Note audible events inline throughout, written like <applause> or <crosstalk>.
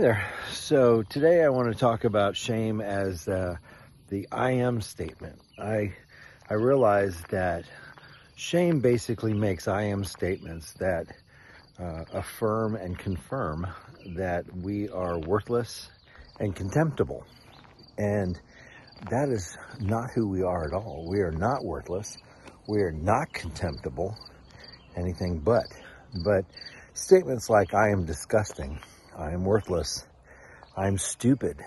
Hey there. So today I want to talk about shame as uh, the I am statement. I I realize that shame basically makes I am statements that uh, affirm and confirm that we are worthless and contemptible, and that is not who we are at all. We are not worthless. We are not contemptible. Anything but. But statements like I am disgusting I am worthless. I am stupid.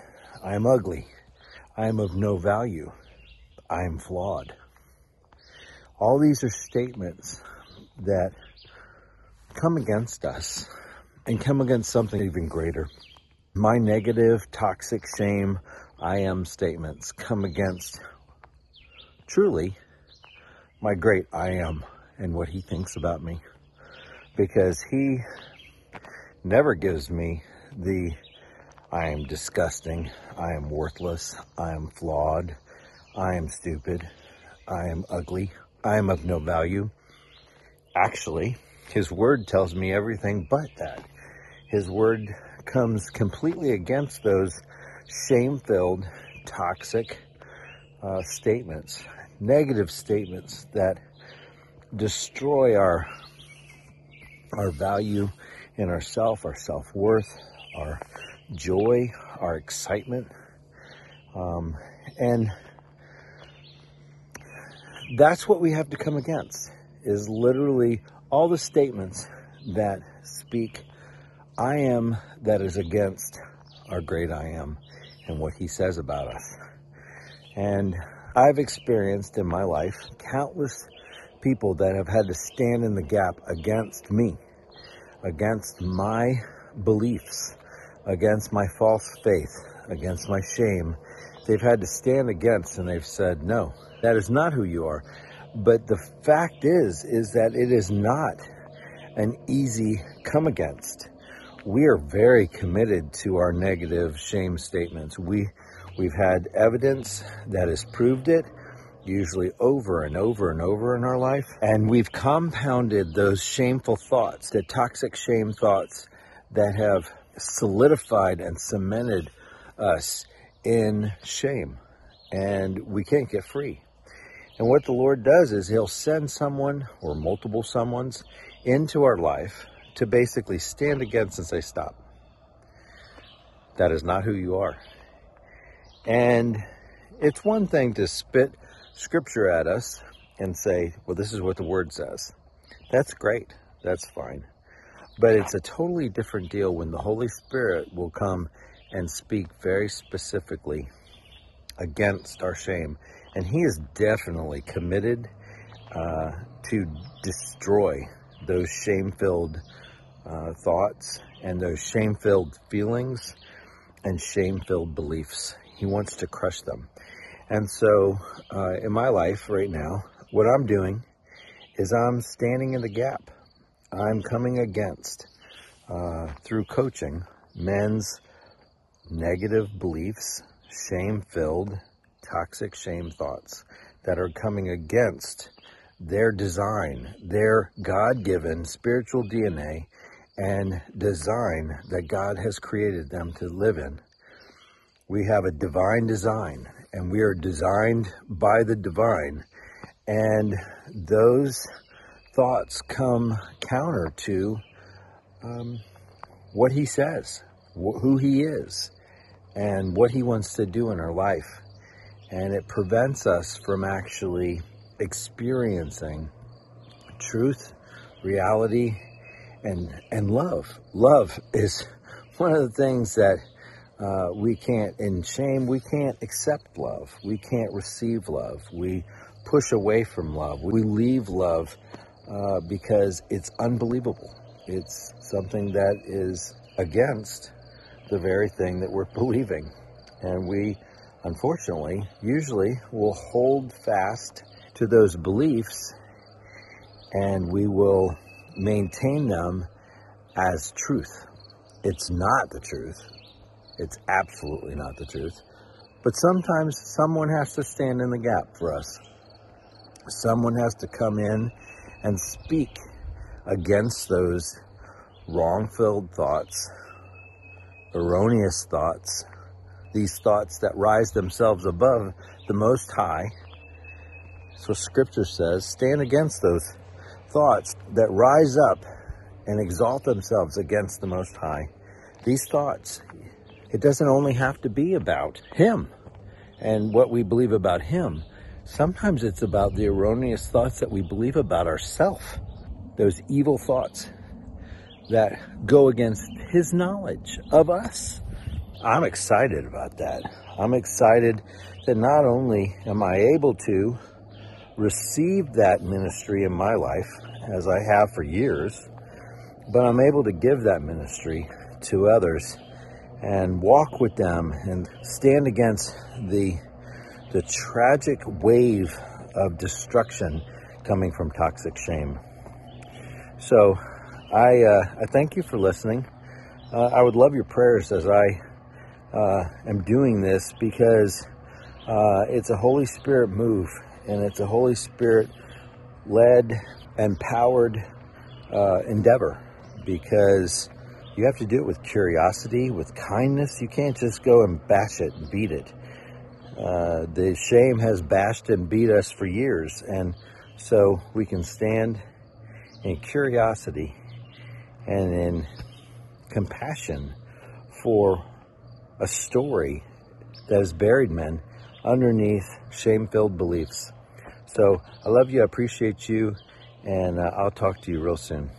I am ugly. I am of no value. I am flawed. All these are statements that come against us and come against something even greater. My negative, toxic shame, I am statements come against truly my great I am and what he thinks about me. Because he never gives me the I am disgusting, I am worthless, I am flawed, I am stupid, I am ugly, I am of no value. Actually, his word tells me everything but that. His word comes completely against those shame filled, toxic uh, statements, negative statements that destroy our, our value in ourself, our self worth, our joy, our excitement. Um, and that's what we have to come against is literally all the statements that speak I am that is against our great I am and what he says about us. And I've experienced in my life countless people that have had to stand in the gap against me against my beliefs, against my false faith, against my shame. They've had to stand against and they've said, no, that is not who you are. But the fact is, is that it is not an easy come against. We are very committed to our negative shame statements. We, we've had evidence that has proved it usually over and over and over in our life. And we've compounded those shameful thoughts, the toxic shame thoughts that have solidified and cemented us in shame. And we can't get free. And what the Lord does is He'll send someone or multiple someones into our life to basically stand against and say, Stop. That is not who you are. And it's one thing to spit scripture at us and say, well, this is what the word says. That's great. That's fine. But it's a totally different deal when the Holy Spirit will come and speak very specifically against our shame. And He is definitely committed uh, to destroy those shame filled uh, thoughts and those shame filled feelings and shame filled beliefs. He wants to crush them. And so, uh, in my life right now, what I'm doing is I'm standing in the gap. I'm coming against, uh, through coaching, men's negative beliefs, shame filled, toxic shame thoughts that are coming against their design, their God given spiritual DNA and design that God has created them to live in. We have a divine design and we are designed by the divine. And those thoughts come counter to um, what he says, wh- who he is, and what he wants to do in our life. And it prevents us from actually experiencing truth, reality, and, and love. Love is <laughs> one of the things that uh, we can't, in shame, we can't accept love. We can't receive love. We push away from love. We leave love uh, because it's unbelievable. It's something that is against the very thing that we're <laughs> believing. And we, unfortunately, usually will hold fast to those beliefs and we will maintain them as truth. It's not the truth. It's absolutely not the truth. But sometimes someone has to stand in the gap for us. Someone has to come in and speak against those wrong filled thoughts, erroneous thoughts, these thoughts that rise themselves above the Most High. So Scripture says, stand against those thoughts that rise up and exalt themselves against the Most High. These thoughts, it doesn't only have to be about Him and what we believe about Him. Sometimes it's about the erroneous thoughts that we believe about ourselves, those evil thoughts that go against His knowledge of us. I'm excited about that. I'm excited that not only am I able to receive that ministry in my life, as I have for years, but I'm able to give that ministry to others and walk with them and stand against the the tragic wave of destruction coming from toxic shame. So, I uh, I thank you for listening. Uh, I would love your prayers as I uh, am doing this because uh, it's a Holy Spirit move and it's a Holy Spirit led, empowered uh, endeavor because you have to do it with curiosity, with kindness. You can't just go and bash it and beat it. Uh, the shame has bashed and beat us for years, and so we can stand in curiosity and in compassion for a story that has buried men underneath shame filled beliefs. So I love you, I appreciate you, and uh, I'll talk to you real soon.